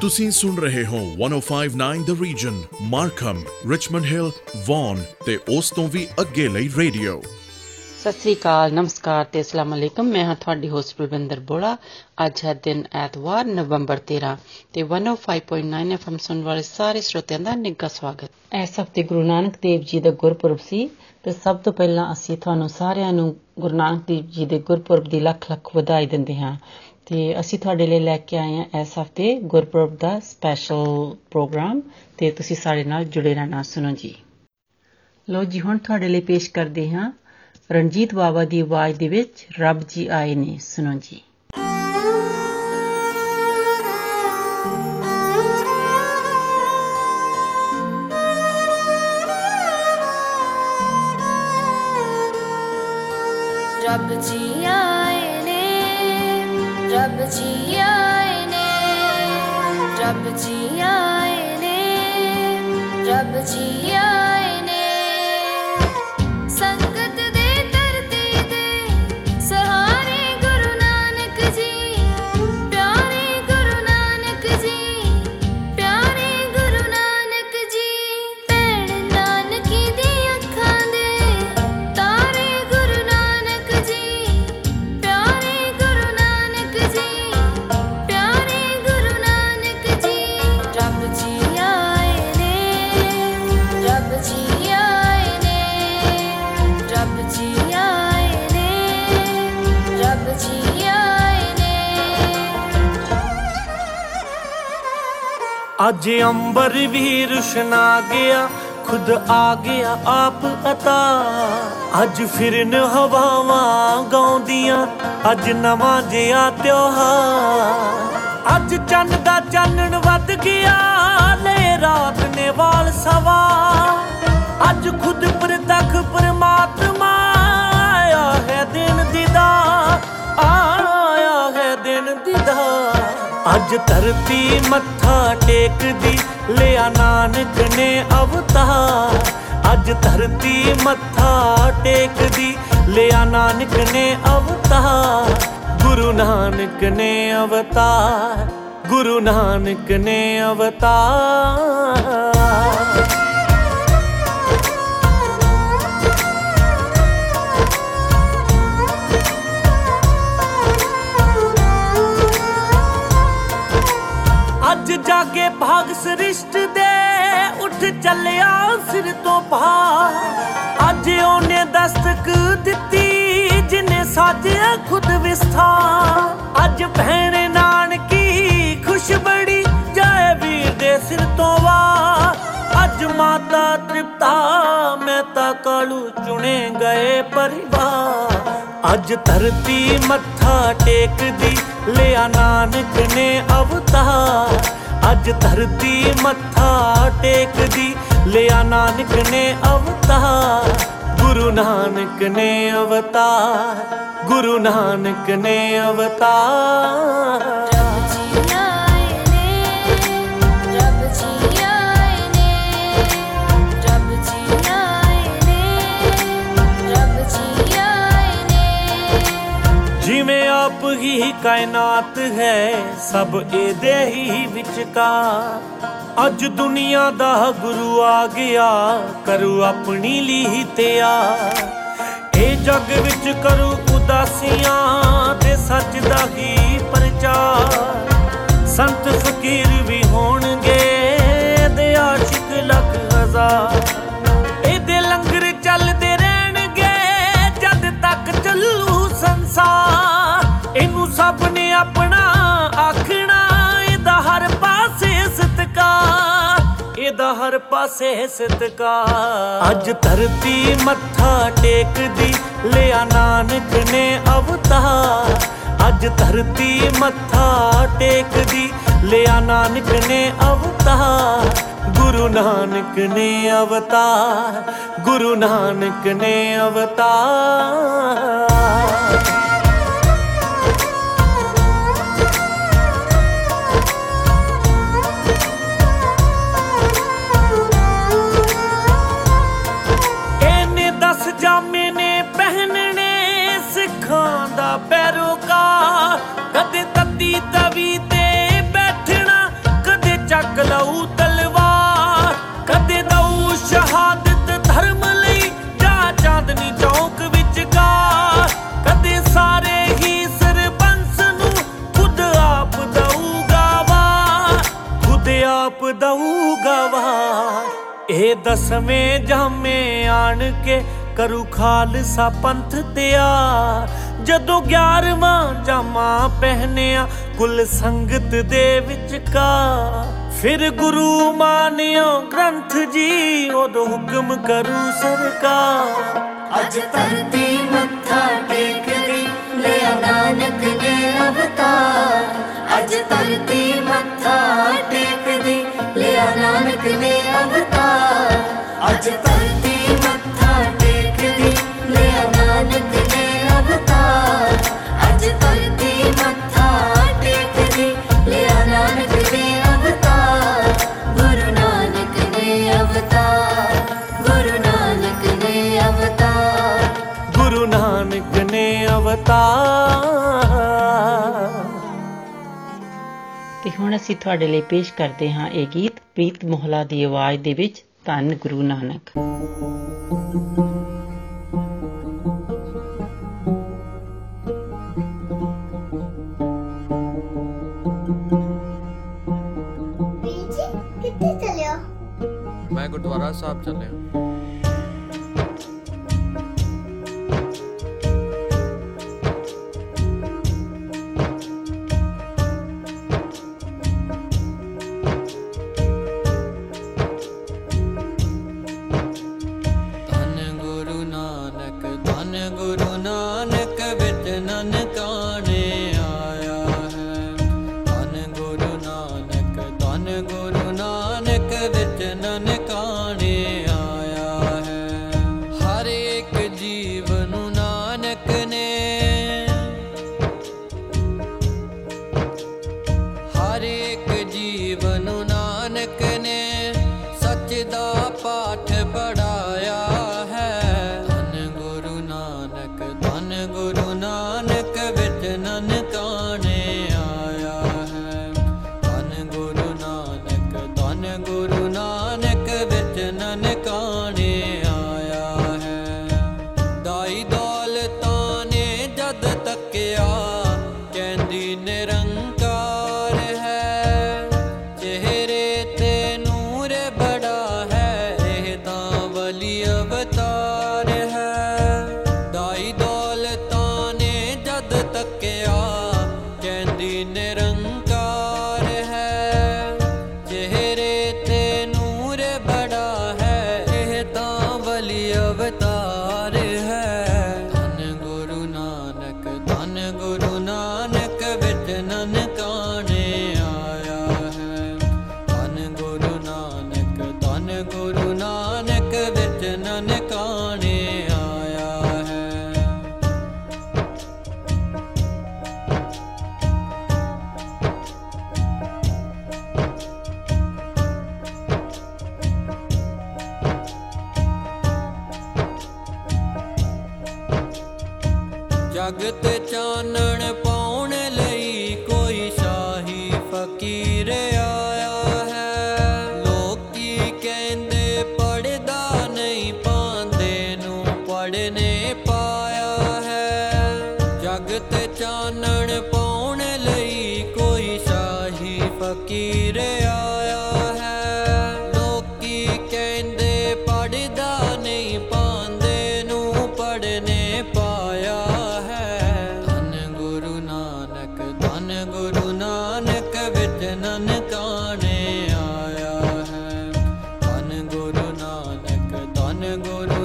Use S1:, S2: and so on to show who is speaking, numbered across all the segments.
S1: ਤੁਸੀਂ ਸੁਣ ਰਹੇ ਹੋ 1059 the region Markham Richmond Hill Vaughan ਤੇ ਉਸ ਤੋਂ ਵੀ ਅੱਗੇ ਲਈ ਰੇਡੀਓ।
S2: ਸਤਿ ਸ੍ਰੀ ਅਕਾਲ ਨਮਸਕਾਰ ਤੇ ਅਸਲਾਮ ਅਲੈਕਮ। ਮੈਂ ਹਾਂ ਤੁਹਾਡੀ ਹੋਸਟ ਬਲਵਿੰਦਰ ਬੋੜਾ ਅੱਜ ਹੈ ਦਿਨ ਐਤਵਾਰ ਨਵੰਬਰ 13 ਤੇ 105.9 ਐਫਐਮ ਸੁਣ ਵਾਲੇ ਸਾਰੇ ਸਰੋਤਿਆਂ ਦਾ ਨਿੱਘਾ ਸਵਾਗਤ। ਇਸ ਹਫ਼ਤੇ ਗੁਰੂ ਨਾਨਕ ਦੇਵ ਜੀ ਦਾ ਗੁਰਪੁਰਬ ਸੀ ਤੇ ਸਭ ਤੋਂ ਪਹਿਲਾਂ ਅਸੀਂ ਤੁਹਾਨੂੰ ਸਾਰਿਆਂ ਨੂੰ ਗੁਰੂ ਨਾਨਕ ਦੇਵ ਜੀ ਦੇ ਗੁਰਪੁਰਬ ਦੀ ਲੱਖ ਲੱਖ ਵਧਾਈ ਦਿੰਦੇ ਹਾਂ। ਤੇ ਅਸੀਂ ਤੁਹਾਡੇ ਲਈ ਲੈ ਕੇ ਆਏ ਹਾਂ ਇਸ ਹਫ਼ਤੇ ਗੁਰਪੁਰਬ ਦਾ ਸਪੈਸ਼ਲ ਪ੍ਰੋਗਰਾਮ ਤੇ ਤੁਸੀਂ ਸਾਡੇ ਨਾਲ ਜੁੜੇ ਰਹਿਣਾ ਸੁਣੋ ਜੀ। ਲੋ ਜੀ, ਹੁਣ ਤੁਹਾਡੇ ਲਈ ਪੇਸ਼ ਕਰਦੇ ਹਾਂ ਰਣਜੀਤ ਬਾਵਾ ਦੀ ਆਵਾਜ਼ ਦੇ ਵਿੱਚ ਰੱਬ ਜੀ ਆਏ ਨੇ, ਸੁਣੋ ਜੀ।
S3: ਰੱਬ ਜੀ ਆਏ ਨੇ यने डियायने डिया
S4: ਅੱਜ ਅੰਬਰ ਵੀ ਰੁਸ਼ਨਾ ਗਿਆ, ਖੁਦ ਆ ਗਿਆ ਆਪ ਅਤਾ। ਅੱਜ ਫਿਰਨ ਹਵਾਵਾਂ ਗਾਉਂਦੀਆਂ, ਅੱਜ ਨਵਾਂ ਜਿਹਾ ਤਿਉਹਾਰ। ਅੱਜ ਚੰਨ ਦਾ ਚਾਨਣ ਵੱਧ ਗਿਆ, ਲੈ ਰਾਤ ਨੇ ਵਾਲ ਸਵਾ ਅੱਜ ਖੁਦ ਪ੍ਰਤੱਖ ਪਰਮਾਤਮਾ ਆਇਆ ਹੈ ਦਿਨ ਦੀਦਾ, ਆਇਆ ਹੈ ਦਿਨ ਦੀਦਾ। ਅੱਜ ਧਰਤੀ ਮੱਥਾ ਟੇਕਦੀ, ਲਿਆ ਨਾਨਕ ਨੇ ਅਵਤਾਰ। ਅੱਜ ਧਰਤੀ ਮੱਥਾ ਟੇਕਦੀ, ਲਿਆ ਨਾਨਕ ਨੇ ਅਵਤਾਰ। ਗੁਰੂ ਨਾਨਕ ਨੇ ਅਵਤਾਰ, ਗੁਰੂ ਨਾਨਕ ਨੇ ਅਵਤਾਰ। ਅੱਜ ਜਾਗੇ ਭਾਗ ਸ੍ਰਿਸ਼ਟ ਦੇ, ਉੱਠ ਚੱਲਿਆ ਸਿਰ ਤੋਂ ਪਾ ਅੱਜ ਉਹਨੇ ਦਸਤਕ ਦਿੱਤੀ, ਜਿਨੇ ਸਾਜਿਆ ਖੁਦ ਵਿਸਥਾ ਅੱਜ ਭੈਣ ਨਾਨਕੀ ਖੁਸ਼ ਬੜੀ ਜਾਏ ਵੀਰ ਦੇ ਸਿਰ ਤੋਂ ਵਾ ਅੱਜ ਮਾਤਾ ਤ੍ਰਿਪਤਾ, ਮਹਿਤਾ ਕਾਲੂ ਚੁਣੇ ਗਏ ਪਰਿਵਾਰ। ਅੱਜ ਧਰਤੀ ਮੱਥਾ ਟੇਕਦੀ, ਲਿਆ ਨਾਨਕ ਨੇ ਅਵਤਾਰ। ਅੱਜ ਧਰਤੀ ਮੱਥਾ ਟੇਕਦੀ, ਲਿਆ ਨਾਨਕ ਨੇ ਅਵਤਾਰ। ਗੁਰੂ ਨਾਨਕ ਨੇ ਅਵਤਾਰ, ਗੁਰੂ ਨਾਨਕ ਨੇ ਅਵਤਾਰ। ਹੀ ਕਾਇਨਾਤ ਹੈ, ਸਭ ਇਹਦੇ ਹੀ ਵਿਚਕਾਰ। ਅੱਜ ਦੁਨੀਆ ਦਾ ਗੁਰੂ ਆ ਗਿਆ, ਕਰੂ ਆਪਣੀ ਲਈ ਤਿਆਰ। ਇਹ ਜੱਗ ਵਿੱਚ ਕਰੂ ਉਦਾਸੀਆਂ ਤੇ ਸੱਚ ਦਾ ਹੀ ਪ੍ਰਚਾਰ। ਸੰਤ ਫਕੀਰ ਵੀ ਹੋਣਗੇ ਦੇ ਆਸ਼ਿਕ ਲੱਖ ਹਜ਼ਾਰ। ਇਹਦੇ ਲੰਗਰ ਚੱਲਦੇ ਰਹਿਣਗੇ, ਜਦ ਤੱਕ ਚੱਲੂ ਸੰਸਾਰ। ਇਹਨੂੰ ਸਭ ਨੇ ਆਪਣਾ ਆਖਣਾ, ਇਹਦਾ ਹਰ ਪਾਸੇ ਸਤਕਾਰ। ਇਹਦਾ ਹਰ ਪਾਸੇ ਸਤਕਾਰ। ਅੱਜ ਧਰਤੀ ਮੱਥਾ ਟੇਕਦੀ, ਲਿਆ ਨਾਨਕ ਨੇ ਅਵਤਾਰ। ਅੱਜ ਧਰਤੀ ਮੱਥਾ ਟੇਕਦੀ, ਲਿਆ ਨਾਨਕ ਨੇ ਅਵਤਾਰ। ਗੁਰੂ ਨਾਨਕ ਨੇ ਅਵਤਾਰ, ਗੁਰੂ ਨਾਨਕ ਨੇ ਅਵਤਾਰ। ਆਖੇ ਦਸਵੇਂ ਜਾਮੇ ਆਣ ਕੇ ਕਰੂ ਖਾਲਸਾ ਪੰਥ ਤਿਆਰ। ਜਦੋਂ 11ਵਾਂ ਜਾਮਾ ਪਹਿਨਿਆ ਕੁਲ ਸੰਗਤ ਦੇ ਵਿਚਕਾਰ। ਫਿਰ ਗੁਰੂ ਮਾਨਿਓ ਗ੍ਰੰਥ ਜੀ ਉਹ ਹੁਕਮ ਕਰੂ ਸਰਕਾਰ।
S5: ਅੱਜ ਧਰਤੀ ਅੱਜ ਧਰਤੀ ਮੱਥਾ ਟੇਕਦੀ ਲਿਆ ਨਾਨਕ ਦੇ ਅਵਤਾਰ। ਅੱਜ ਧਰਤੀ ਮੱਥਾ ਟੇਕਦੀ ਲਿਆ ਨਾਨਕ ਦੇ ਅਵਤਾਰ। ਗੁਰੂ ਨਾਨਕ ਦੇ ਅਵਤਾਰ ਗੁਰੂ ਨਾਨਕ ਦੇ ਅਵਤਾਰ।
S4: ਗੁਰੂ ਨਾਨਕ ਨੇ ਅਵਤਾਰ।
S2: ਤੇ ਹੁਣ ਅਸੀਂ ਤੁਹਾਡੇ ਲਈ ਪੇਸ਼ ਕਰਦੇ ਹਾਂ ਇਹ ਗੀਤ ਪ੍ਰੀਤ ਮੋਹਲਾ ਦੀ ਆਵਾਜ਼ ਦੇ ਵਿੱਚ। ਧੰਨ ਗੁਰੂ ਨਾਨਕ
S6: ਮੈਂ ਗੁਰਦੁਆਰਾ ਸਾਹਿਬ ਚੱਲਿਆ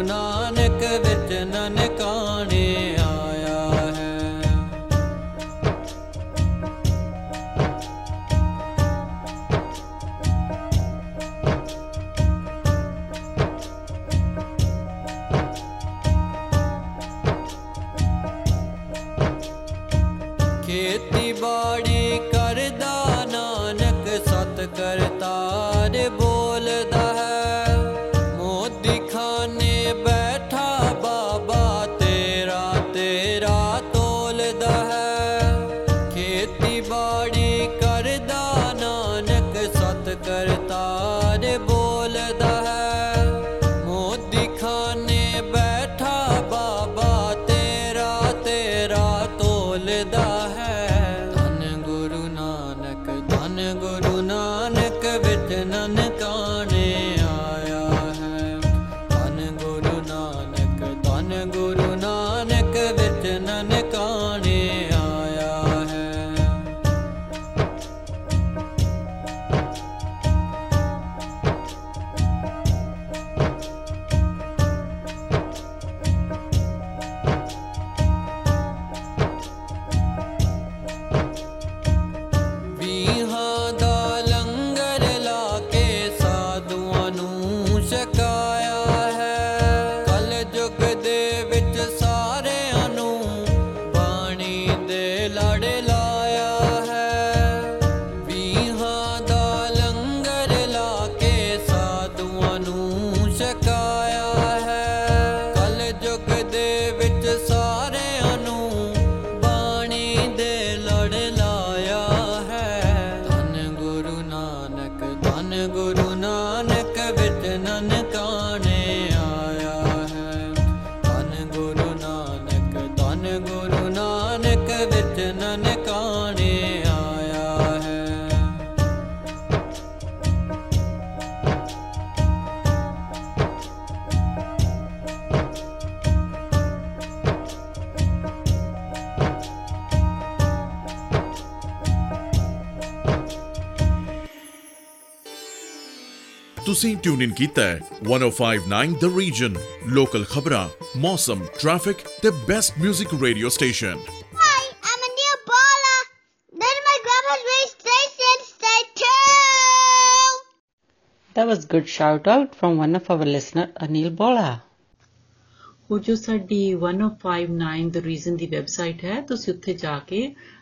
S6: know
S1: ਤੁਸੀਂ ਟਿਊਨ ਇਨ ਕੀਤਾ ਹੈ 1059 ਦ ਰੀਜਨ ਲੋਕਲ ਖਬਰਾਂ ਮੌਸਮ ਟ੍ਰੈਫਿਕ ਤੇ best 뮤직 radio station
S7: Hi, I'm a new baller. Then my grandma's radio station, stay tuned.
S2: That was good shout out from one of our listener Anil Bola. ਉਹ ਜੋ ਸਾਡੀ 1059 the reason the website ਹੈ ਤੁਸੀਂ ਉੱਥੇ ਜਾ ਕੇ ਅਹ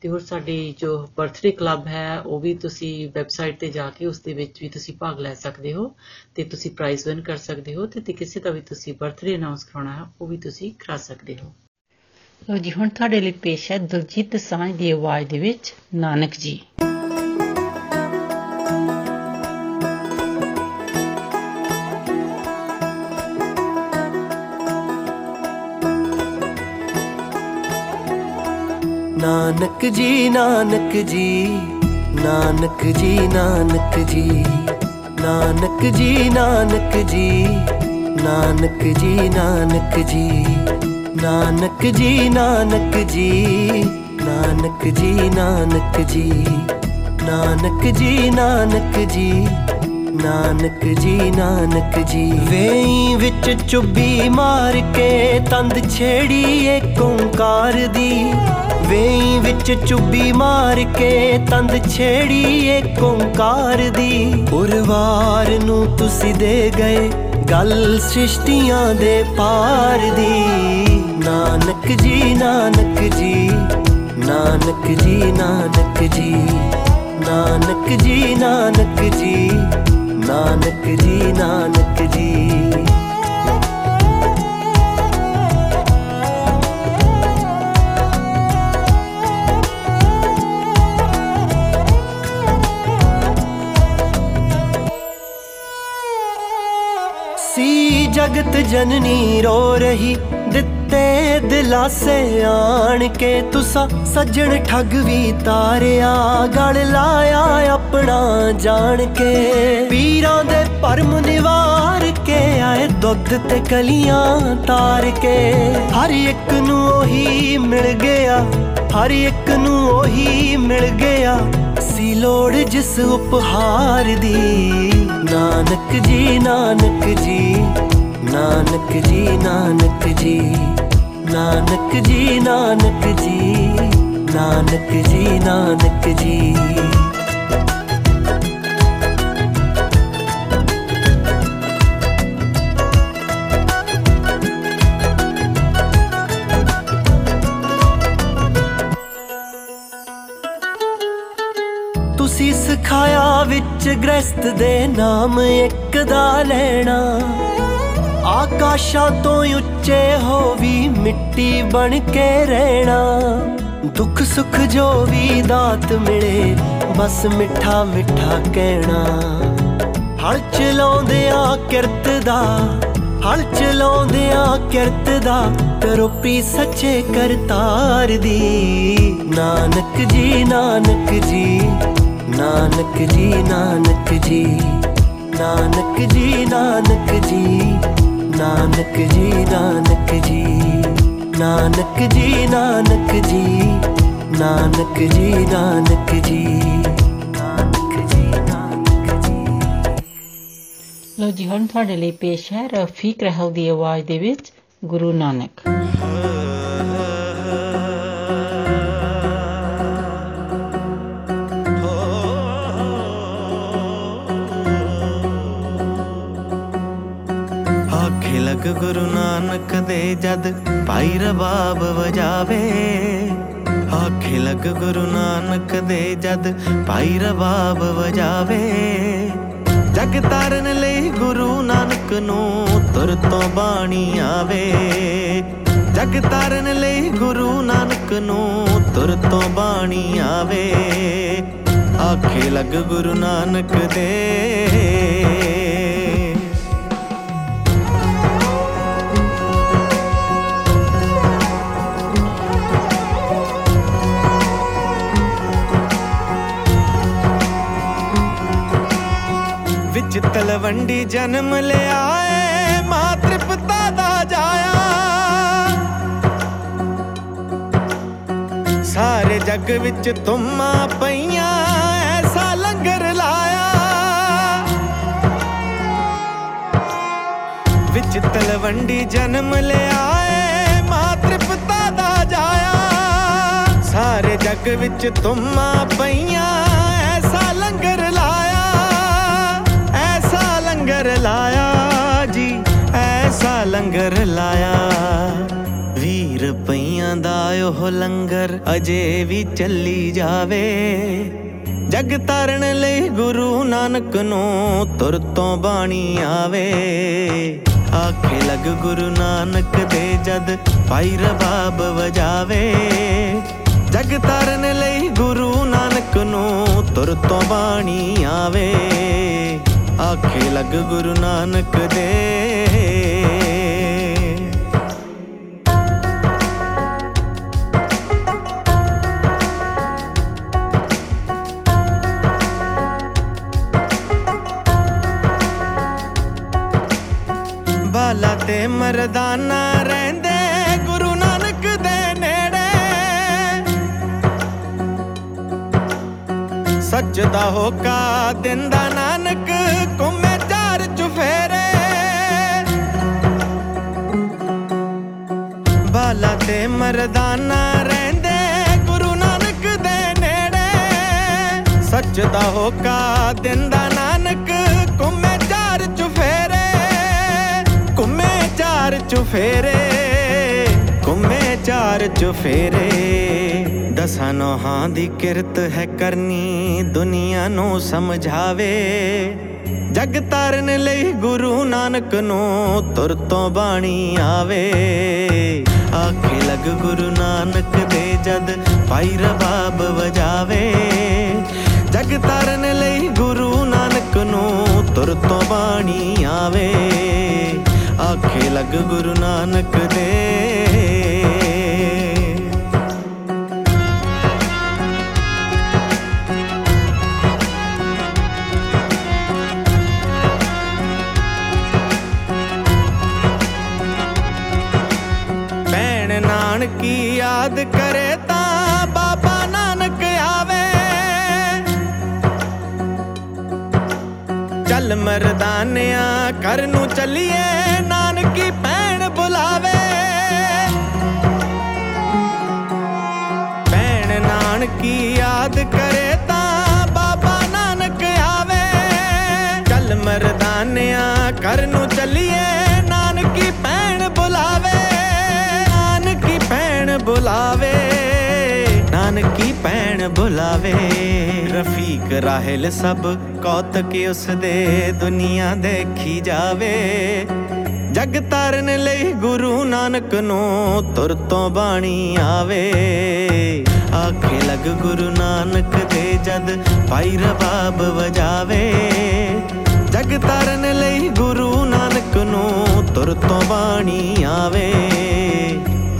S2: ਤੇ ਹੋਰ ਸਾਡੀ ਜੋ ਬਰਥਡੇ ਕਲੱਬ ਹੈ, ਉਹ ਵੀ ਤੁਸੀਂ ਵੈਬਸਾਈਟ ਤੇ ਜਾ ਕੇ ਉਸ ਦੇ ਵਿੱਚ ਵੀ ਤੁਸੀਂ ਭਾਗ ਲੈ ਸਕਦੇ ਹੋ ਤੇ ਤੁਸੀਂ ਪ੍ਰਾਈਜ਼ ਵਿਨ ਕਰ ਸਕਦੇ ਹੋ ਤੇ ਤੇ ਕਿਸੇ ਦਾ ਵੀ ਤੁਸੀਂ ਬਰਥਡੇ ਅਨਾਉਂਸ ਕਰਾਉਣਾ ਹੈ, ਉਹ ਵੀ ਤੁਸੀਂ ਕਰਾ ਸਕਦੇ ਹੋ। ਲੋ ਜੀ, ਹੁਣ ਤੁਹਾਡੇ ਲਈ ਪੇਸ਼ ਹੈ ਦਲਜੀਤ ਦਸਾਂਝ ਦੀ ਆਵਾਜ਼ ਦੇ ਵਿੱਚ। ਨਾਨਕ ਜੀ।
S8: ਨਾਨਕ ਜੀ ਨਾਨਕ ਜੀ ਨਾਨਕ ਜੀ ਨਾਨਕ ਜੀ ਨਾਨਕ ਜੀ ਨਾਨਕ ਜੀ ਨਾਨਕ ਜੀ ਨਾਨਕ ਜੀ ਨਾਨਕ ਜੀ ਨਾਨਕ ਜੀ ਨਾਨਕ ਜੀ ਨਾਨਕ ਜੀ ਨਾਨਕ ਜੀ ਨਾਨਕ ਜੀ ਨਾਨਕ ਜੀ ਨਾਨਕ ਜੀ। ਵੇਈ ਵਿੱਚ ਚੁੱਭੀ ਮਾਰ ਕੇ ਤੰਦ ਛੇੜੀ ਏ ਓੰਕਾਰ ਦੀ। ਵੇਈ ਵਿੱਚ ਚੁੱਭੀ ਮਾਰ ਕੇ ਤੰਦ ਛੇੜੀ ਏ ਓੰਕਾਰ ਦੀ। ਉਰਵਾਰ ਨੂੰ ਤੁਸੀਂ ਦੇ ਗਏ ਗੱਲ ਸ੍ਰਿਸ਼ਟੀਆਂ ਦੇ ਪਾਰ ਦੀ। ਨਾਨਕ ਜੀ ਨਾਨਕ ਜੀ। ਨਾਨਕ ਜੀ ਨਾਨਕ ਜੀ। ਨਾਨਕ ਜੀ ਨਾਨਕ ਜੀ। ਨਾਨਕ ਜੀ ਨਾਨਕ ਜੀ। ਸੀ ਜਗਤ ਜਨਨੀ ਰੋ ਰਹੀ, ਦਿੱਤੇ ਦਿਲਾਸੇ ਆਣ ਕੇ ਤੁਸਾਂ ਸੱਜਣ ਠੱਗ ਵੀ ਤਾਰਿਆ, ਗਲ ਲਾਇਆ ਆਪਣਾ ਜਾਣ ਕੇ, ਪੀਰਾਂ ਦੇ ਪਰਮ ਨਿਵਾਰ ਕੇ ਆਏ, ਦੁੱਧ ਤੇ ਕਲੀਆਂ ਤਾਰ ਕੇ। ਹਰ ਇੱਕ ਨੂੰ ਉਹੀ ਮਿਲ ਗਿਆ, ਹਰ ਇੱਕ ਨੂੰ ਉਹੀ ਮਿਲ ਗਿਆ। ਸੀ ਲੋੜ ਜਿਸ ਉਪਹਾਰ ਦੀ, ਨਾਨਕ ਜੀ ਨਾਨਕ ਜੀ ਨਾਨਕ ਜੀ ਨਾਨਕ ਜੀ ਨਾਨਕ ਜੀ ਨਾਨਕ ਜੀ ਨਾਨਕ ਜੀ ਨਾਨਕ ਜੀ। ਵਿੱਚ ਗ੍ਰਸਤ ਦੇ ਨਾਮ ਇੱਕ ਦਾ ਲੈਣਾ। ਆਕਾਸ਼ਾਂ ਤੋਂ ਉੱਚੇ ਹੋ ਵੀ ਮਿੱਟੀ ਬਣ ਕੇ ਰਹਿਣਾ। ਦੁੱਖ ਸੁੱਖ ਜੋ ਵੀ ਦਾਤ ਮਿਲੇ, ਬਸ ਮਿੱਠਾ ਮਿੱਠਾ ਕਹਿਣਾ। ਹਲ ਚਲਾਉਂਦਿਆਂ ਕਿਰਤ ਦਾ, ਹਲ ਚਲਾਉਂਦਿਆਂ ਕਿਰਤ ਦਾ ਕਰੋ ਪ੍ਰੀ ਸੱਚੇ ਕਰਤਾਰ ਦੀ। ਨਾਨਕ ਜੀ ਨਾਨਕ ਜੀ। ਨਾਨਕ ਜੀ ਨਾਨਕ ਜੀ ਨਾਨਕ ਜੀ ਨਾਨਕ ਜੀ ਨਾਨਕ ਜੀ ਨਾਨਕ ਜੀ ਨਾਨਕ ਜੀ ਨਾਨਕ ਜੀ ਨਾਨਕ ਜੀ ਨਾਨਕ ਜੀ ਨਾਨਕ ਜੀ ਨਾਨਕ ਜੀ
S2: ਲੋ ਜੀ ਹੁਣ ਤੁਹਾਡੇ ਲਈ ਪੇਸ਼ ਹੈ ਰਫੀਕ ਰਹਿਲ ਦੀ ਆਵਾਜ਼ ਦੇ ਵਿੱਚ ਗੁਰੂ ਨਾਨਕ
S9: ਆਖੇ ਲਗ ਗੁਰੂ ਨਾਨਕ ਦੇ ਜਦ ਭਾਈ ਰਬਾਬ ਵਜਾਵੇ। ਆਖੇ ਲਗ ਗੁਰੂ ਨਾਨਕ ਦੇ ਜਦ ਭਾਈ ਰਬਾਬ ਵਜਾਵੇ। ਜਗ ਤਾਰਨ ਲਈ ਗੁਰੂ ਨਾਨਕ ਨੂੰ ਤੁਰ ਤੋਂ ਬਾਣੀ ਆਵੇ। ਜਗ ਤਾਰਨ ਲਈ ਗੁਰੂ ਨਾਨਕ ਨੂੰ ਤੁਰ ਤੋਂ ਬਾਣੀ ਆਵੇ। ਆਖੇ ਲਗ ਗੁਰੂ ਨਾਨਕ ਦੇ ਵਿੱਚ ਤਲਵੰਡੀ ਜਨਮ ਲਿਆ ਏ ਮਾਂ ਤ੍ਰਿਪਤਾ ਦਾ ਜਾਇਆ ਸਾਰੇ ਜੱਗ ਵਿੱਚ ਤੁਮਾਂ ਪਈਆਂ ਐਸਾ ਲੰਗਰ ਲਾਇਆ ਵਿੱਚ ਤਲਵੰਡੀ ਜਨਮ ਲਿਆ ਏ ਮਾਂ ਤ੍ਰਿਪਤਾ ਦਾ ਜਾਇਆ ਸਾਰੇ ਜੱਗ ਵਿੱਚ ਤੁਮਾਂ ਪਈਆਂ ਐਸਾ ਲੰਗਰ ਲਾਇਆ ਐਸਾ ਲੰਗਰ ਲਾਇਆ ਜੀ, ਐਸਾ ਲੰਗਰ ਲਾਇਆ। ਵੀਰ ਪਈਆਂ ਦਾ ਉਹ ਲੰਗਰ ਅਜੇ ਵੀ ਚੱਲੀ ਜਾਵੇ। ਜਗ ਤਾਰਨ ਲਈ ਗੁਰੂ ਨਾਨਕ ਨੂੰ ਤੁਰ ਤੋਂ ਬਾਣੀ ਆਵੇ। ਆਖੇ ਲਗ ਗੁਰੂ ਨਾਨਕ ਦੇ ਜਦ ਭਾਈ ਰਬਾਬ ਵਜਾਵੇ। ਜਗ ਤਾਰਨ ਲਈ ਗੁਰੂ ਨਾਨਕ ਨੂੰ ਤੁਰ ਤੋਂ ਬਾਣੀ ਆਵੇ। ਆਖੇ ਲੱਗ ਗੁਰੂ ਨਾਨਕ ਦੇ। ਬਾਲਾ ਤੇ ਮਰਦਾਨਾ ਰਹਿੰਦੇ ਗੁਰੂ ਨਾਨਕ ਦੇ ਨੇੜੇ। ਸੱਚ ਦਾ ਹੋਕਾ ਦਿੰਦਾ ਬਾਲਾ ਤੇ ਮਰਦਾਨਾ ਰਹਿੰਦੇ, ਗੁਰੂ ਨਾਨਕ ਦੇ ਨੇੜੇ। ਸੱਚ ਦਾ ਹੋਕਾ ਦਿੰਦਾ ਨਾਨਕ, ਘੁੰਮੇ ਚਾਰ ਚੁਫੇਰੇ ਘੁੰਮੇ ਚਾਰ ਚੁਫੇਰੇ ਘੁੰਮੇ ਚਾਰ ਚੁਫੇਰੇ ਦਸਾਂ ਨੋਹਾਂ ਦੀ ਕਿਰਤ ਹੈ ਕਰਨੀ, ਦੁਨੀਆ ਨੂੰ ਸਮਝਾਵੇ। ਜਗ ਤਾਰਨ ਲਈ ਗੁਰੂ ਨਾਨਕ ਨੂੰ ਤੁਰ ਤੋਂ ਬਾਣੀ ਆਵੇ। ਆਖੇ ਲਗ ਗੁਰੂ ਨਾਨਕ ਦੇ ਜਦ ਭਾਈ ਰਬਾਬ ਵਜਾਵੇ। ਜਗ ਤਾਰਨ ਲਈ ਗੁਰੂ ਨਾਨਕ ਨੂੰ ਤੁਰ ਤੋਂ ਬਾਣੀ ਆਵੇ। ਆਖੇ ਲਗ ਗੁਰੂ ਨਾਨਕ ਦੇ ਮਰਦਾਨਿਆਂ, ਘਰ ਨੂੰ ਚੱਲੀਏ, ਨਾਨਕੀ ਭੈਣ ਬੁਲਾਵੇ। ਭੈਣ ਨਾਨਕੀ ਯਾਦ ਕਰੇ ਤਾਂ ਬਾਬਾ ਨਾਨਕ ਆਵੇ। ਚੱਲ ਮਰਦਾਨਿਆਂ, ਘਰ ਨੂੰ ਚੱਲੀਏ, ਨਾਨਕੀ ਭੈਣ ਬੁਲਾਵੇ। ਨਾਨਕੀ ਭੈਣ ਬੁਲਾਵੇ, ਨਾਨਕੀ ਭੈਣ ਬੁਲਾਵੇ। ਰਫੀਕ ਰਾਹਿਲ ਸਭ ਕੌਤਕ ਉਸ ਦੇ ਦੁਨੀਆ ਦੇਖੀ ਜਾਵੇ। ਜਗ ਤਾਰਨ ਲਈ ਗੁਰੂ ਨਾਨਕ ਨੂੰ ਤੁਰ ਤੋਂ ਬਾਣੀ ਆਵੇ। ਗੁਰੂ ਨਾਨਕ ਦੇ ਜਦ ਭਾਈ ਰਬਾਬ ਵਜਾਵੇ। ਜਗ ਤਰਨ ਲਈ ਗੁਰੂ ਨਾਨਕ ਨੂੰ ਤੁਰ ਤੋਂ ਬਾਣੀ ਆਵੇ।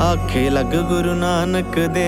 S9: ਆਖੇ ਲੱਗ ਗੁਰੂ ਨਾਨਕ ਦੇ।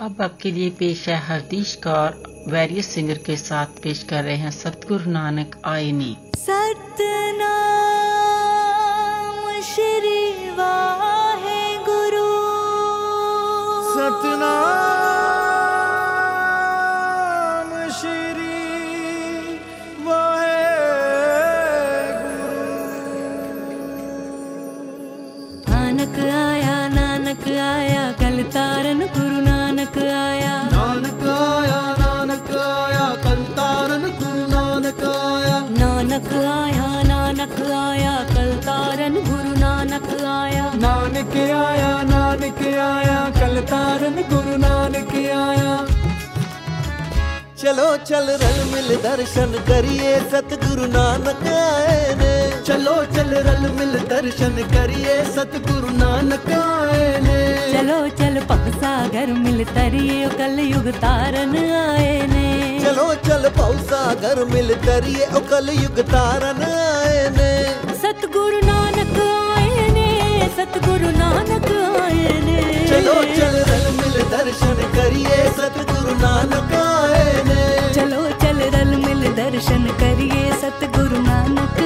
S2: अब आपके लिए पेश है हरदीश कौर वैरियस सिंगर के साथ पेश कर रहे हैं सतगुरु नानक
S10: आयनी सतना
S9: श्री वाहे गुरु। सतना आया नानक आया
S10: कल तारन गुरु नानक आया। चलो चल
S11: रल मिल दर्शन करिए सतगुरु नानक आए ने।
S10: चलो चल रल मिल दर्शन करिए सतगुरु नानक आए ने। चलो चल पग सागर मिल
S11: तरिए कल युग तारन आए ने। चलो चल
S10: पौ सागर मिल तरिए कल युग तारन
S11: आए ने। गुरु नानक आए ने। चलो चल रल मिल दर्शन करिए सतगुरु नानक आए ने। चलो चल रल मिल दर्शन करिए सतगुरु नानक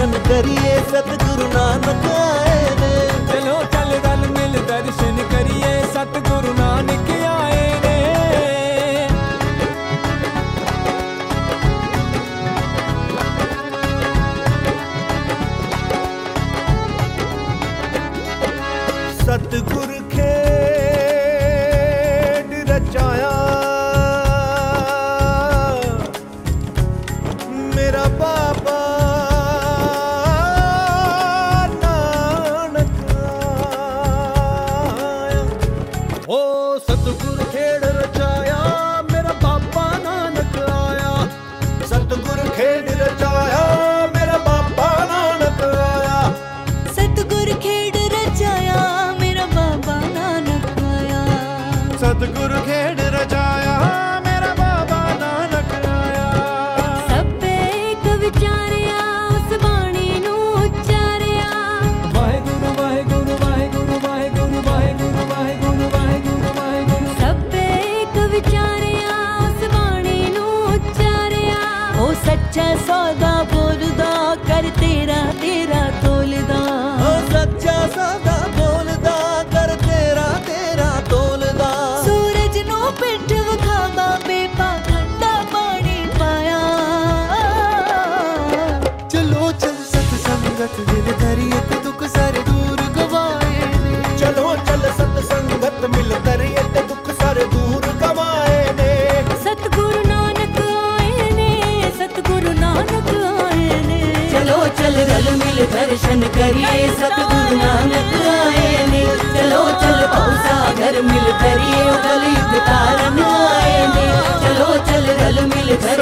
S11: दर्शन करिए सतगुरु नानक आए चलो चल रहा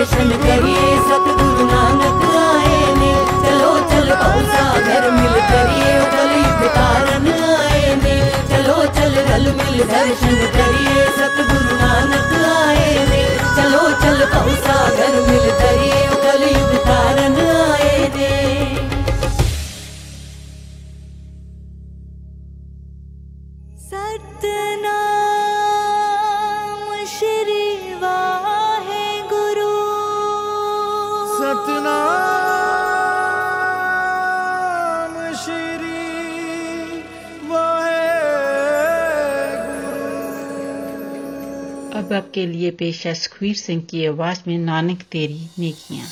S11: दर्शन करिए, सतगुरु नानक आए ने। चलो, चल पौसा घर मिल करिए कलयुग तारन आए ने। चलो, चल रल मिल दर्शन करिए, सतगुरु नानक आए ने। चलो, चल पौसा घर मिल करिए कलयुग तारन आए ने।
S3: अब आपके लिए पेश है सुखवीर सिंह की आवाज़ में नानक तेरी नेकियाँ।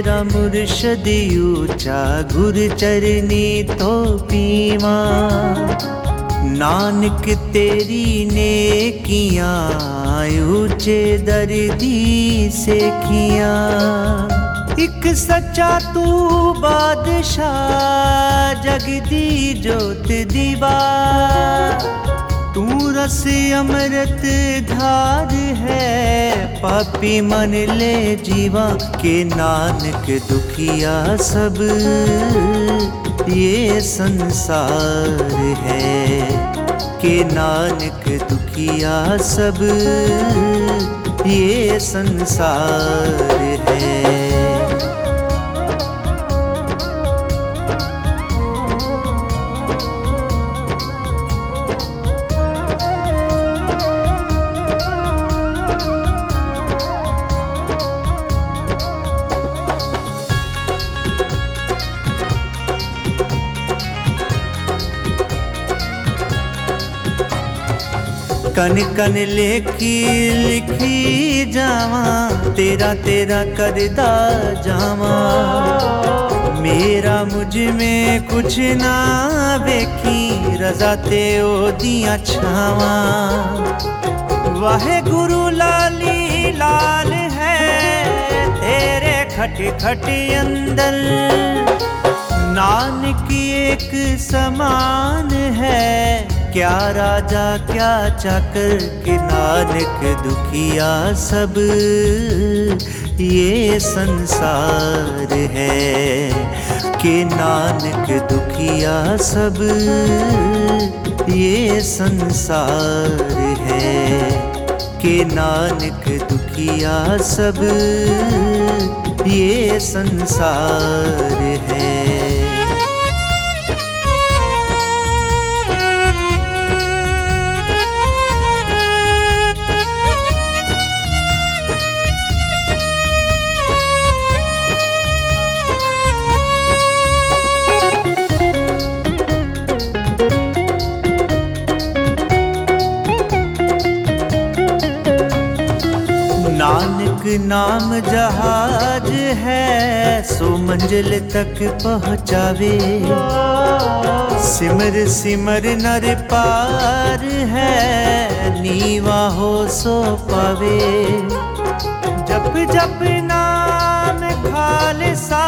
S12: मेरा मुर्शद ऊँचा गुर चरनी तो पीवा। नानक तेरी ने किया ऊँचे दर्दी से किया। एक सच्चा तू बादशाह, जगदी जोत दीवा। तू रस अमृत धार है। पापी मन ले जीवा के नानक दुखिया सब। ये संसार है के नानक दुखिया सब। ये संसार है। कन कन लेखी लिखी जावा, तेरा तेरा करदा जावा। मेरा मुझमें कुछ ना वेखी, रजा ते ओदियाँ छावा। वाहे गुरु लाली लाल है, तेरे खट खट अंदर। नानक एक समान है क्या राजा, क्या चाकर, के नानक दुखिया सब। ये संसार है के नानक दुखिया सब। ये संसार है के नानक दुखिया सब। ये संसार है। नाम जहाज़ है, सो मंजिल तक पहुँचावे। सिमर सिमर नर पार है, नीवा हो सो पावे। जप जप नाम खालसा,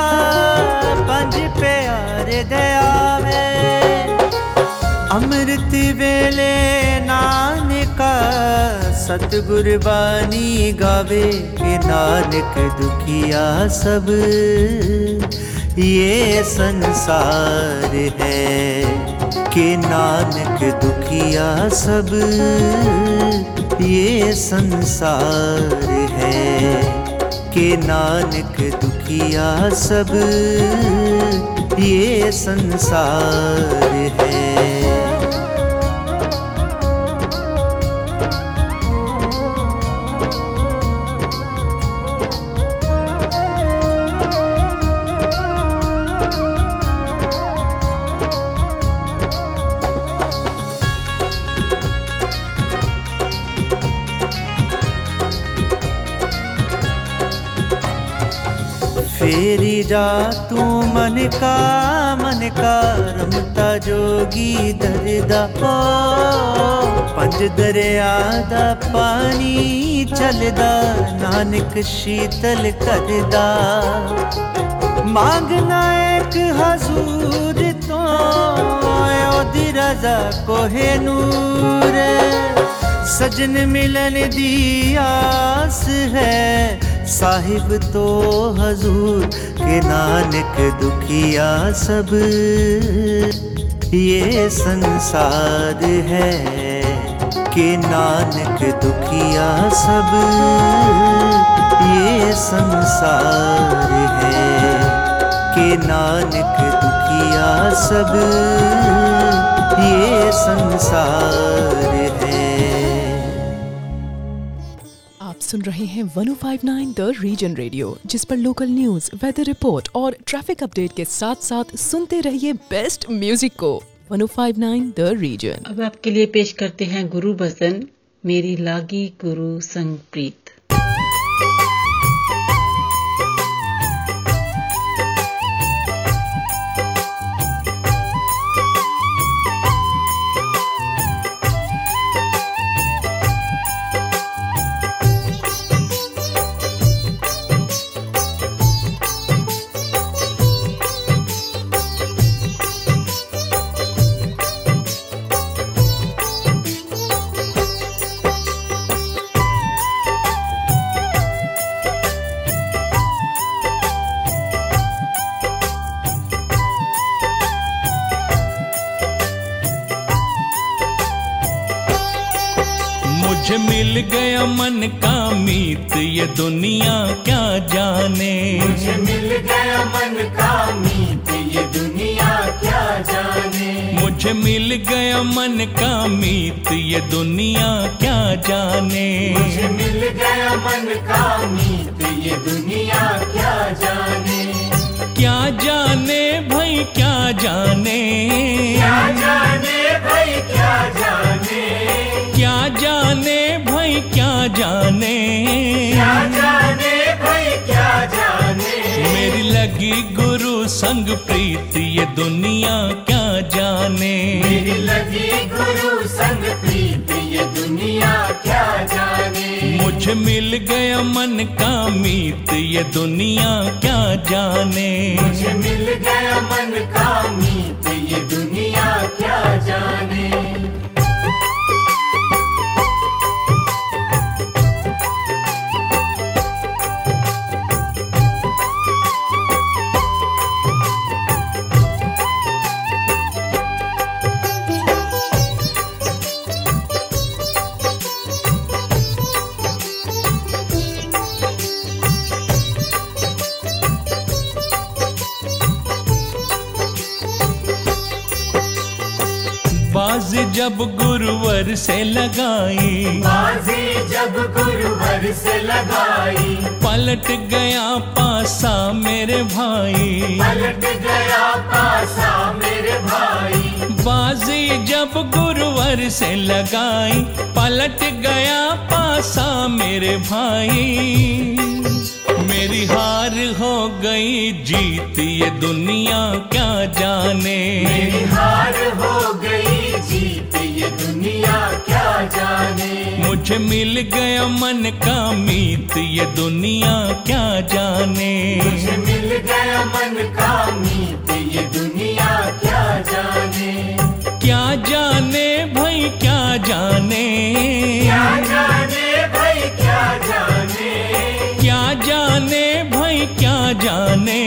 S12: पंज प्यार दयावे। अमृत वेले नानका सतगुर बानी गावे के नानक दुखिया सब। ये संसार है के नानक दुखिया सब। ये संसार है के नानक दुखिया सब। ये संसार है। जा तू मन का मन का रमता जोगी दरदा ओ पंज दरिया दा पानी चलदा, नानक शीतल करदा। मांगना एक हजूर तो ओदी रजा कोहे नूर। सजन मिलन दी आस है, साहिब तो हजूर के नानक दुखिया सब, ये संसार है के नानक दुखिया सब, ये संसार है के नानक दुखिया सब, ये संसार है
S13: सुन रहे हैं 1059 द रीजन रेडियो जिस पर लोकल न्यूज़ वेदर रिपोर्ट और ट्रैफ़िक अपडेट के साथ साथ सुनते रहिए बेस्ट म्यूज़िक को। 1059 द रीजन
S3: अब आपके लिए पेश करते हैं गुरु भजन, मेरी लागी गुरु संग
S14: दुनिया क्या जाने? मुझे मिल गया मन का मीत ये दुनिया क्या जाने? मुझे मिल गया मन का मीत ये दुनिया क्या जाने? मुझे मिल गया मन का मीत ये दुनिया क्या जाने? क्या जाने भाई क्या जाने? क्या जाने भाई क्या जाने? जाने। क्या जाने भाई क्या जाने? मेरी लगी गुरु संग प्रीत ये दुनिया क्या जाने? मेरी लगी गुरु संग प्रीत ये दुनिया क्या जाने? मुझे मिल गया मन का मीत ये दुनिया क्या जाने? मुझे मिल गया मन का मीत ये दुनिया क्या जाने? जब गुरुवर से लगाई। बाजी जब गुरुवर से लगाई। पलट गया पासा मेरे भाई। पलट गया पासा मेरे भाई। बाजी जब गुरुवर से लगाई पलट गया पासा मेरे भाई। मेरी हार हो गई जीत ये दुनिया क्या जाने। मेरी हार हो जाने। मुझे मिल गया मन का मीत ये दुनिया क्या जाने? मुझे मिल गया मन का मीत ये दुनिया क्या जाने? क्या जाने भाई क्या जाने? क्या जाने भाई क्या जाने? क्या जाने भाई क्या जाने?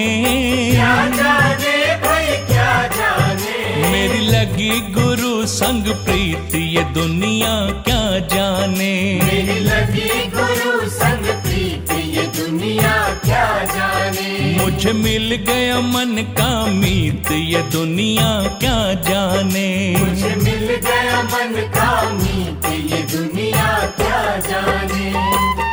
S14: क्या जाने भाई क्या जाने? मेरी लगी गुरु संग प्रीत ये दुनिया क्या जाने? मेरी लगी गुरु संग प्रीत ये दुनिया क्या जाने? मुझे मिल गया मन का मीत ये दुनिया क्या जाने? मुझे मिल गया मन का मीत ये दुनिया क्या जाने?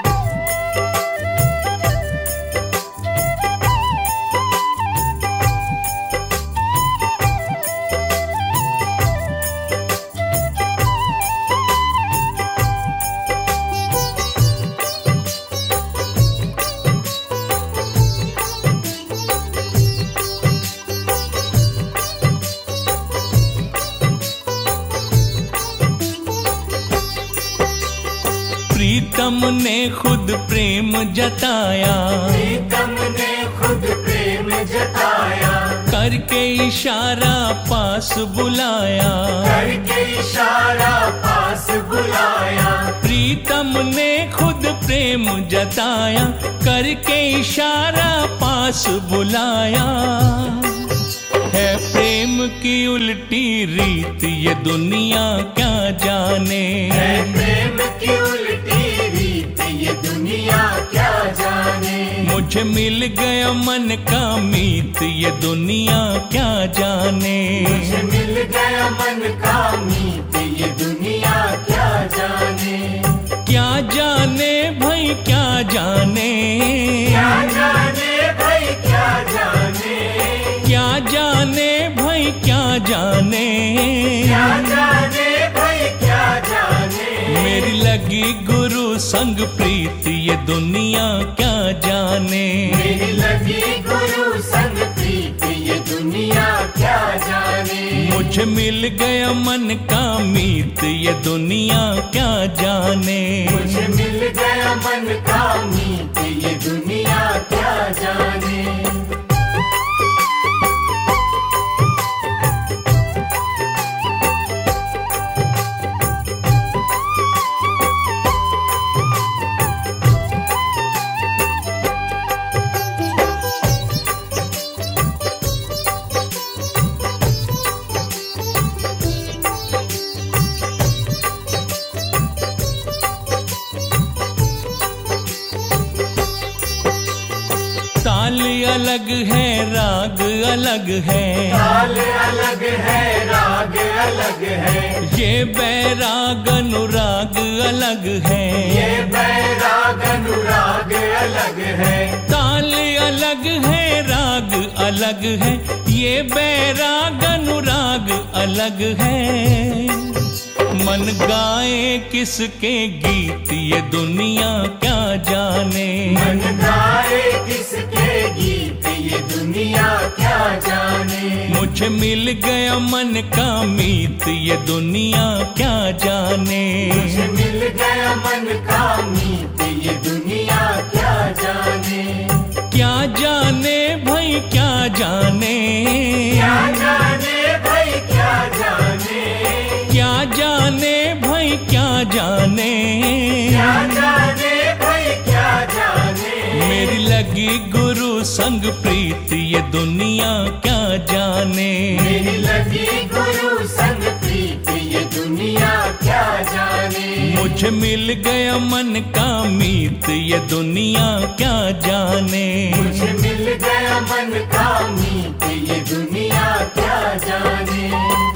S14: खुद प्रेम जताया।
S15: प्रीतम ने खुद प्रेम जताया।
S14: करके इशारा पास बुलाया।
S15: करके इशारा पास बुलाया।
S14: प्रीतम ने खुद प्रेम जताया। करके इशारा पास बुलाया। है प्रेम की उल्टी रीत ये दुनिया क्या जाने?
S15: है प्रेम की उल्टी दुनिया क्या जाने?
S14: मुझे मिल गया मन का मीत ये दुनिया क्या जाने?
S15: मुझे मिल गया मन का मीत ये दुनिया क्या जाने?
S14: क्या जाने भाई क्या जाने?
S15: क्या जाने भाई क्या जाने?
S14: क्या जाने भाई क्या जाने?
S15: क्या जाने
S14: लगी गुरु संग प्रीत ये दुनिया क्या जाने?
S15: मेरी लगी गुरु संग प्रीत ये दुनिया क्या जाने?
S14: मुझे मिल गया मन का मीत ये दुनिया क्या जाने?
S15: मुझे मिल गया मन का मीत ये दुनिया क्या जाने?
S14: अलग है।
S15: ताल अलग है राग अलग है।
S14: ये बैराग अनुराग अलग है।
S15: ये बैराग अनुराग अलग है।
S14: ताल अलग है राग अलग है। ये बैराग अनुराग अलग है। मन गाए किसके गीत ये दुनिया क्या जाने।
S15: मन गाए किसके ये दुनिया क्या जाने?
S14: मुझे मिल गया मन का मीत ये दुनिया क्या जाने?
S15: मुझे मिल गया मन का मीत ये दुनिया क्या जाने?
S14: क्या जाने भाई क्या जाने?
S15: क्या जाने भाई क्या जाने?
S14: क्या जाने भाई क्या जाने?
S15: क्या जाने
S14: लगी गुरु संग प्रीत ये दुनिया क्या जाने?
S15: मेरी लगी गुरु संग प्रीत ये दुनिया क्या जाने?
S14: मुझे मिल गया मन का मीत ये दुनिया क्या जाने?
S15: मुझे मिल गया मन का मीत ये दुनिया क्या जाने?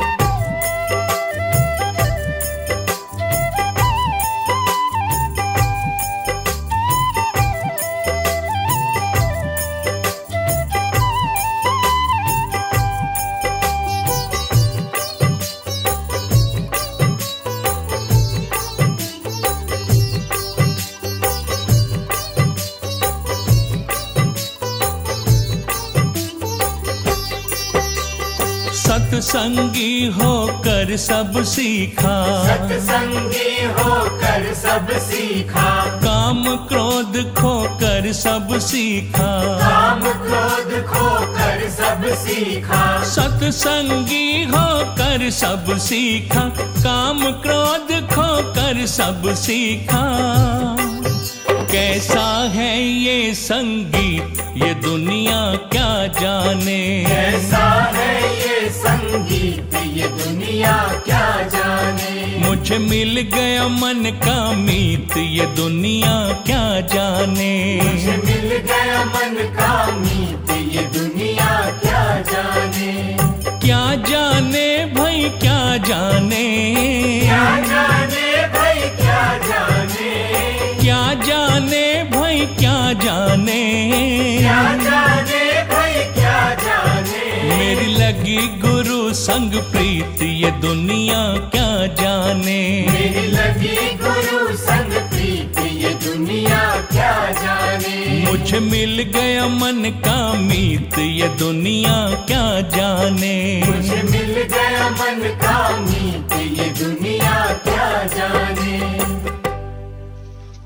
S14: सत्संगी होकर सब सीखा।
S15: सत्संगी होकर सब सीखा।
S14: काम क्रोध खोकर सब सीखा।
S15: काम क्रोध खोकर सब सीखा।
S14: सत्संगी होकर सब सीखा। काम क्रोध खोकर सब सीखा। कैसा है ये संगीत? ये दुनिया क्या जाने?
S15: कैसा है ये संगीत? ये दुनिया क्या जाने?
S14: मुझे मिल गया मन का मीत ये दुनिया क्या जाने?
S15: मुझे मिल गया मन का मीत ये दुनिया क्या जाने?
S14: क्या जाने भाई क्या जाने?
S15: क्या जाने भाई क्या जाने?
S14: क्या जाने भाई क्या जाने?
S15: क्या जाने भाई क्या जाने?
S14: मेरी लगी गुरु संग प्रीत ये दुनिया क्या जाने?
S15: मेरी लगी गुरु संग प्रीत ये दुनिया क्या जाने?
S14: मुझे मिल गया मन का मीत ये दुनिया क्या जाने?
S15: मुझे मिल गया मन का मीत ये दुनिया क्या जाने?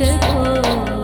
S11: trở cô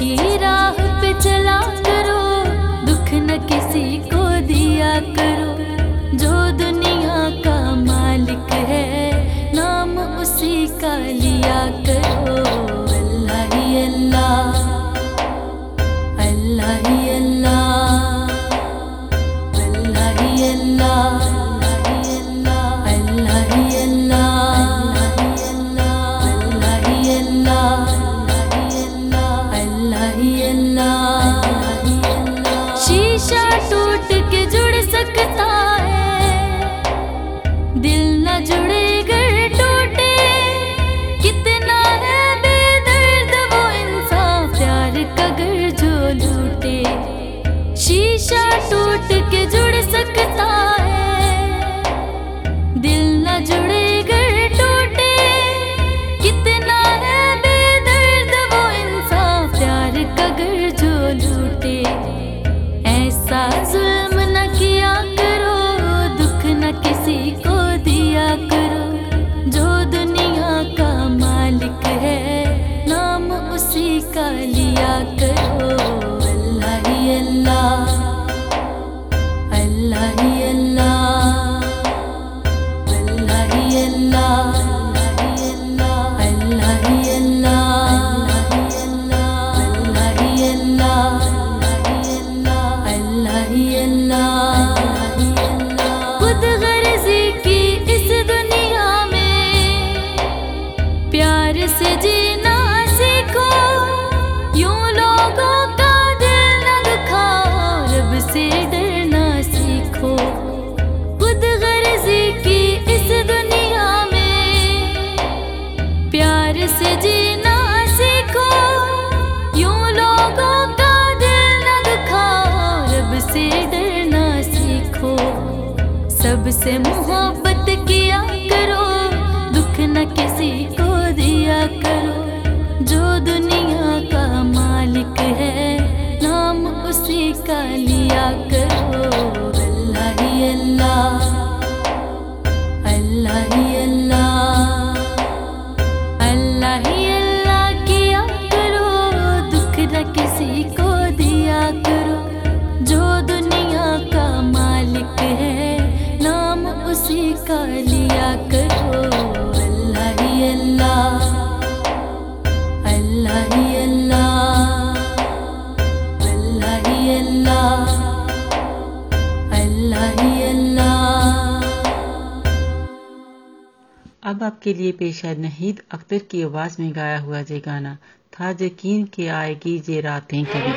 S11: की रात से मोहब्बत
S3: आपके लिए पेश है नहीद अख्तर की आवाज़ में गाया हुआ ये गाना। था यकीन के आएगी ये रातें कभी।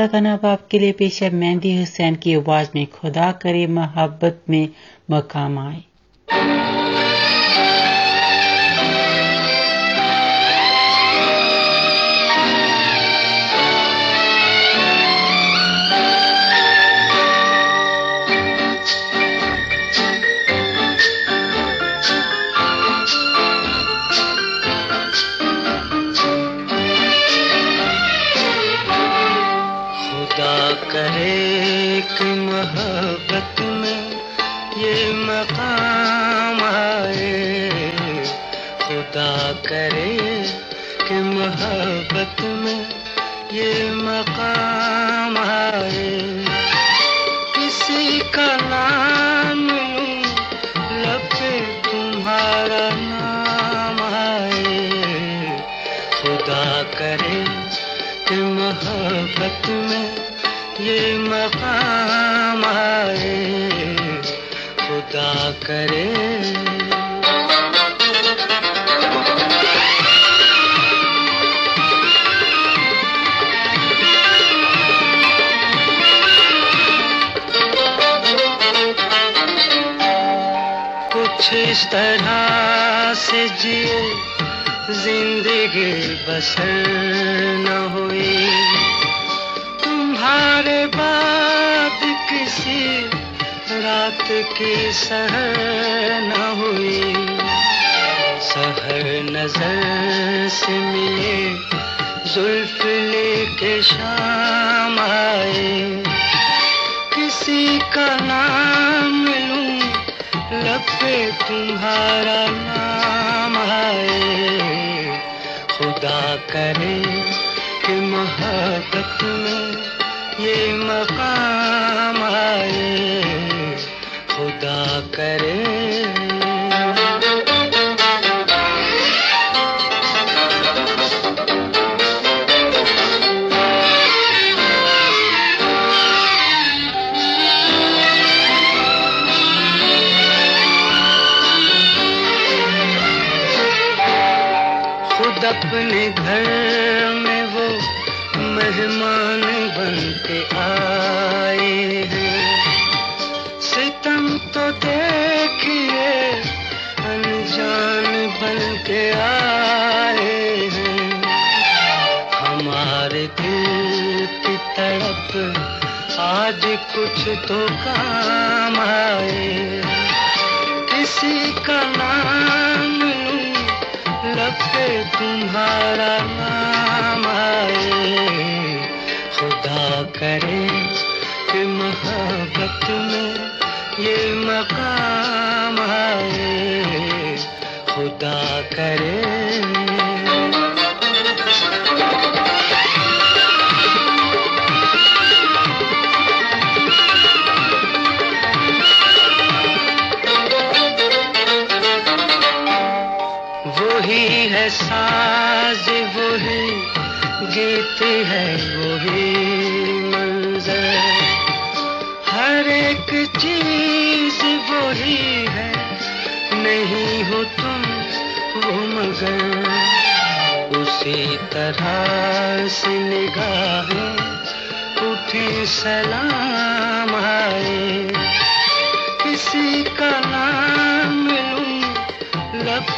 S3: अगला गाना अब आपके लिए पेश है, मेहंदी हुसैन की आवाज़ में, खुदा करे मोहब्बत में मकाम आए।
S16: करे। कुछ इस तरह से जिए ज़िंदगी बसर न हुई। तुम्हारे बाद किसी रात की सहर न हुई। सहर नज़र से मिले, जुल्फ लेके शाम आए। किसी का नाम लूँ, लब पे तुम्हारा नाम आए। खुदा करे कि मोहब्बत में ये मकाम आए। करे कुछ तो काम आए। किसी का नाम पे तुम्हारा नाम आए। खुदा करे कि मोहब्बत में ये मकाम आए। खुदा करे है साज, वही गीत है, वही मंजर। हर एक चीज़ वही है, नहीं हो तुम वो मगर। उसी तरह से निगाहें, उठी सलाम आए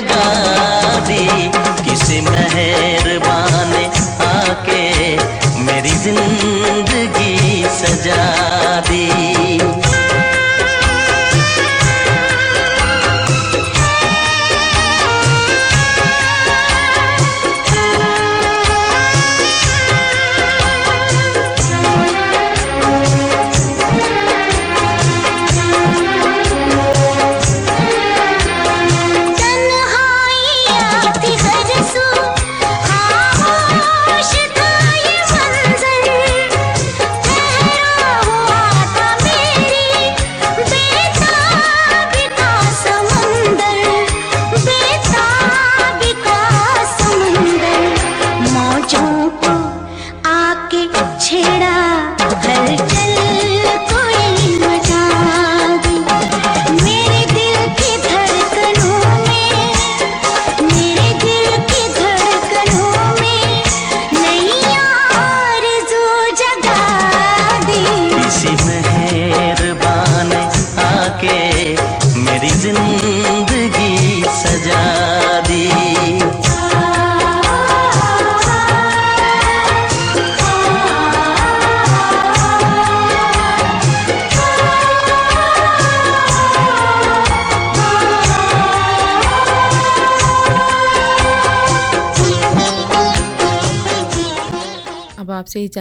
S17: जगा